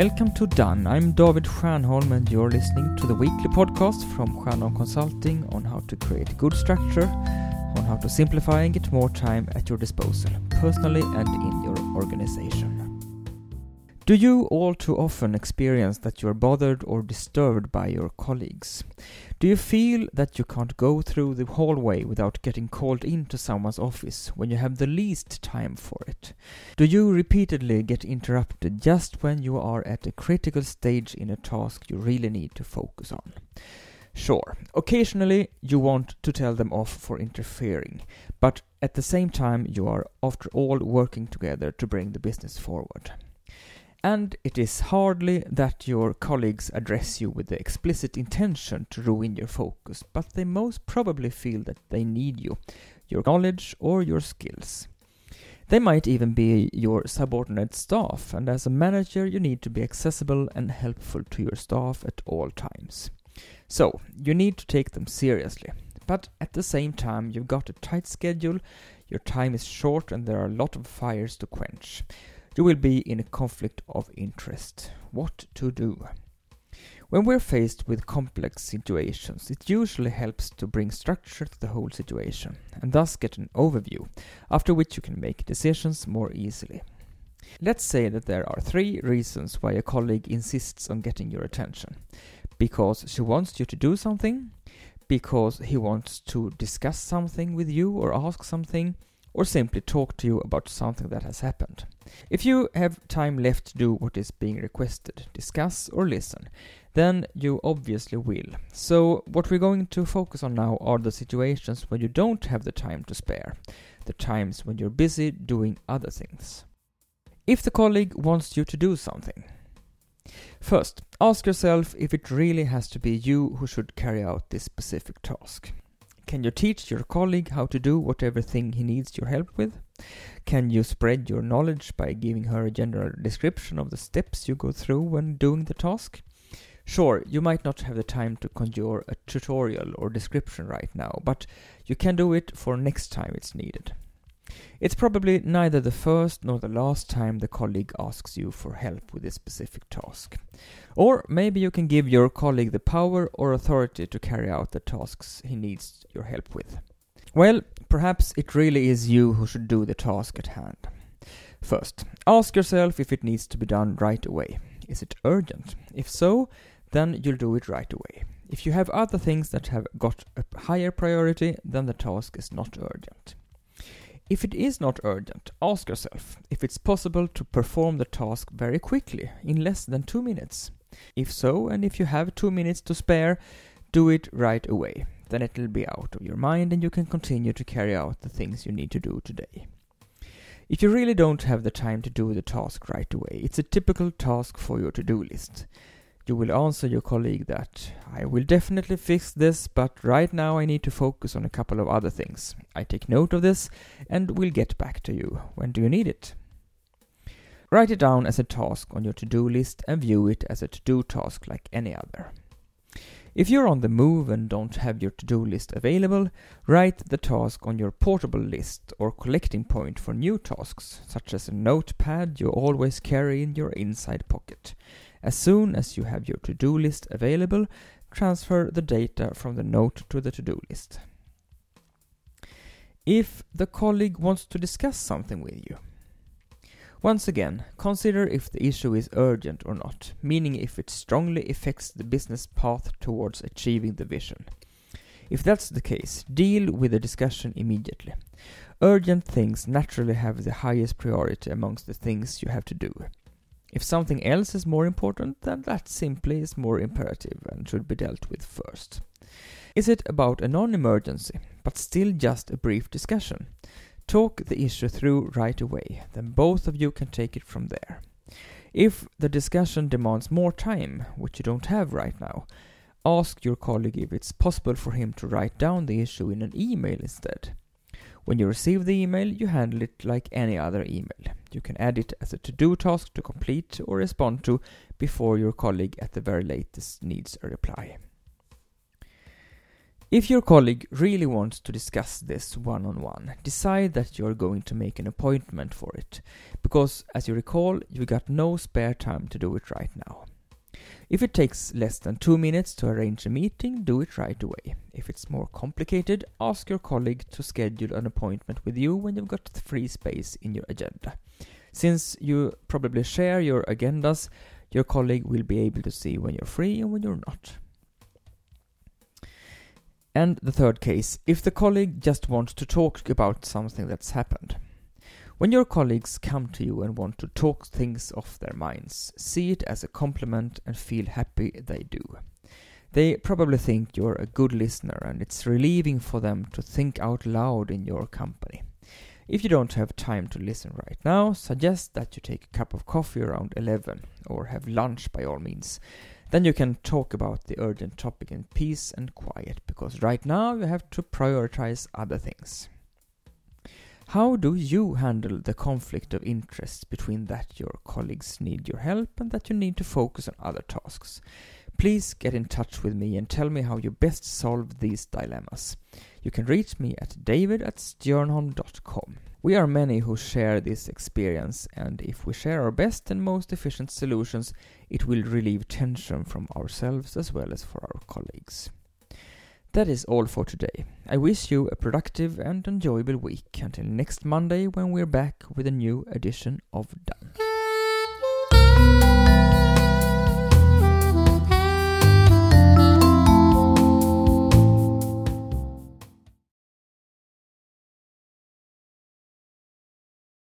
Welcome to Done. I'm David Stjernholm and you're listening to the weekly podcast from Stjernholm Consulting on how to create good structure, on how to simplify and get more time at your disposal, personally and in your organization. Do you all too often experience that you're bothered or disturbed by your colleagues? Do you feel that you can't go through the hallway without getting called into someone's office when you have the least time for it? Do you repeatedly get interrupted just when you are at a critical stage in a task you really need to focus on? Sure, occasionally you want to tell them off for interfering, but at the same time you are, after all, working together to bring the business forward and it is hardly that your colleagues address you with the explicit intention to ruin your focus, but they most probably feel that they need you, your knowledge, or your skills. They might even be your subordinate staff, and as a manager, you need to be accessible and helpful to your staff at all times. So, you need to take them seriously. But at the same time, you've got a tight schedule, your time is short, and there are a lot of fires to quench you will be in a conflict of interest. What to do? When we're faced with complex situations, it usually helps to bring structure to the whole situation, and thus get an overview, after which you can make decisions more easily. Let's say that there are three reasons why a colleague insists on getting your attention. Because she wants you to do something, because he wants to discuss something with you or ask something, or simply talk to you about something that has happened. If you have time left to do what is being requested, discuss or listen, then you obviously will. So, what we're going to focus on now are the situations when you don't have the time to spare, the times when you're busy doing other things. If the colleague wants you to do something, First, ask yourself if it really has to be you who should carry out this specific task. Can you teach your colleague how to do whatever thing he needs your help with? Can you spread your knowledge by giving her a general description of the steps you go through when doing the task? Sure, you might not have the time to conjure a tutorial or description right now, but you can do it for next time it's needed. It's probably neither the first nor the last time the colleague asks you for help with a specific task. Or maybe you can give your colleague the power or authority to carry out the tasks he needs your help with. Well, perhaps it really is you who should do the task at hand. First, ask yourself if it needs to be done right away. Is it urgent? If so, then you'll do it right away. If you have other things that have got a higher priority, then the task is not urgent. If it is not urgent, ask yourself if it's possible to perform the task very quickly, in less than two minutes. If so, and if you have two minutes to spare, do it right away. Then it'll be out of your mind and you can continue to carry out the things you need to do today. If you really don't have the time to do the task right away, it's a typical task for your to do list you will answer your colleague that I will definitely fix this, but right now I need to focus on a couple of other things. I take note of this and will get back to you. When do you need it? Write it down as a task on your to do list and view it as a to do task like any other. If you're on the move and don't have your to do list available, write the task on your portable list or collecting point for new tasks, such as a notepad you always carry in your inside pocket. As soon as you have your to-do list available, transfer the data from the note to the to-do list. If the colleague wants to discuss something with you, once again, consider if the issue is urgent or not, meaning if it strongly affects the business path towards achieving the vision. If that's the case, deal with the discussion immediately. Urgent things naturally have the highest priority amongst the things you have to do. If something else is more important, then that simply is more imperative and should be dealt with first. Is it about a non emergency, but still just a brief discussion? Talk the issue through right away, then both of you can take it from there. If the discussion demands more time, which you don't have right now, ask your colleague if it's possible for him to write down the issue in an email instead. When you receive the email, you handle it like any other email. You can add it as a to-do task to complete or respond to before your colleague at the very latest needs a reply. If your colleague really wants to discuss this one on one, decide that you're going to make an appointment for it, because as you recall, you got no spare time to do it right now. If it takes less than two minutes to arrange a meeting, do it right away. If it's more complicated, ask your colleague to schedule an appointment with you when you've got free space in your agenda. Since you probably share your agendas, your colleague will be able to see when you're free and when you're not. And the third case, if the colleague just wants to talk about something that's happened. When your colleagues come to you and want to talk things off their minds, see it as a compliment and feel happy they do. They probably think you're a good listener and it's relieving for them to think out loud in your company. If you don't have time to listen right now, suggest that you take a cup of coffee around 11 or have lunch by all means. Then you can talk about the urgent topic in peace and quiet, because right now you have to prioritize other things. How do you handle the conflict of interest between that your colleagues need your help and that you need to focus on other tasks? Please get in touch with me and tell me how you best solve these dilemmas. You can reach me at david at stjernholm.com. We are many who share this experience, and if we share our best and most efficient solutions, it will relieve tension from ourselves as well as for our colleagues. That is all for today. I wish you a productive and enjoyable week until next Monday when we're back with a new edition of Done.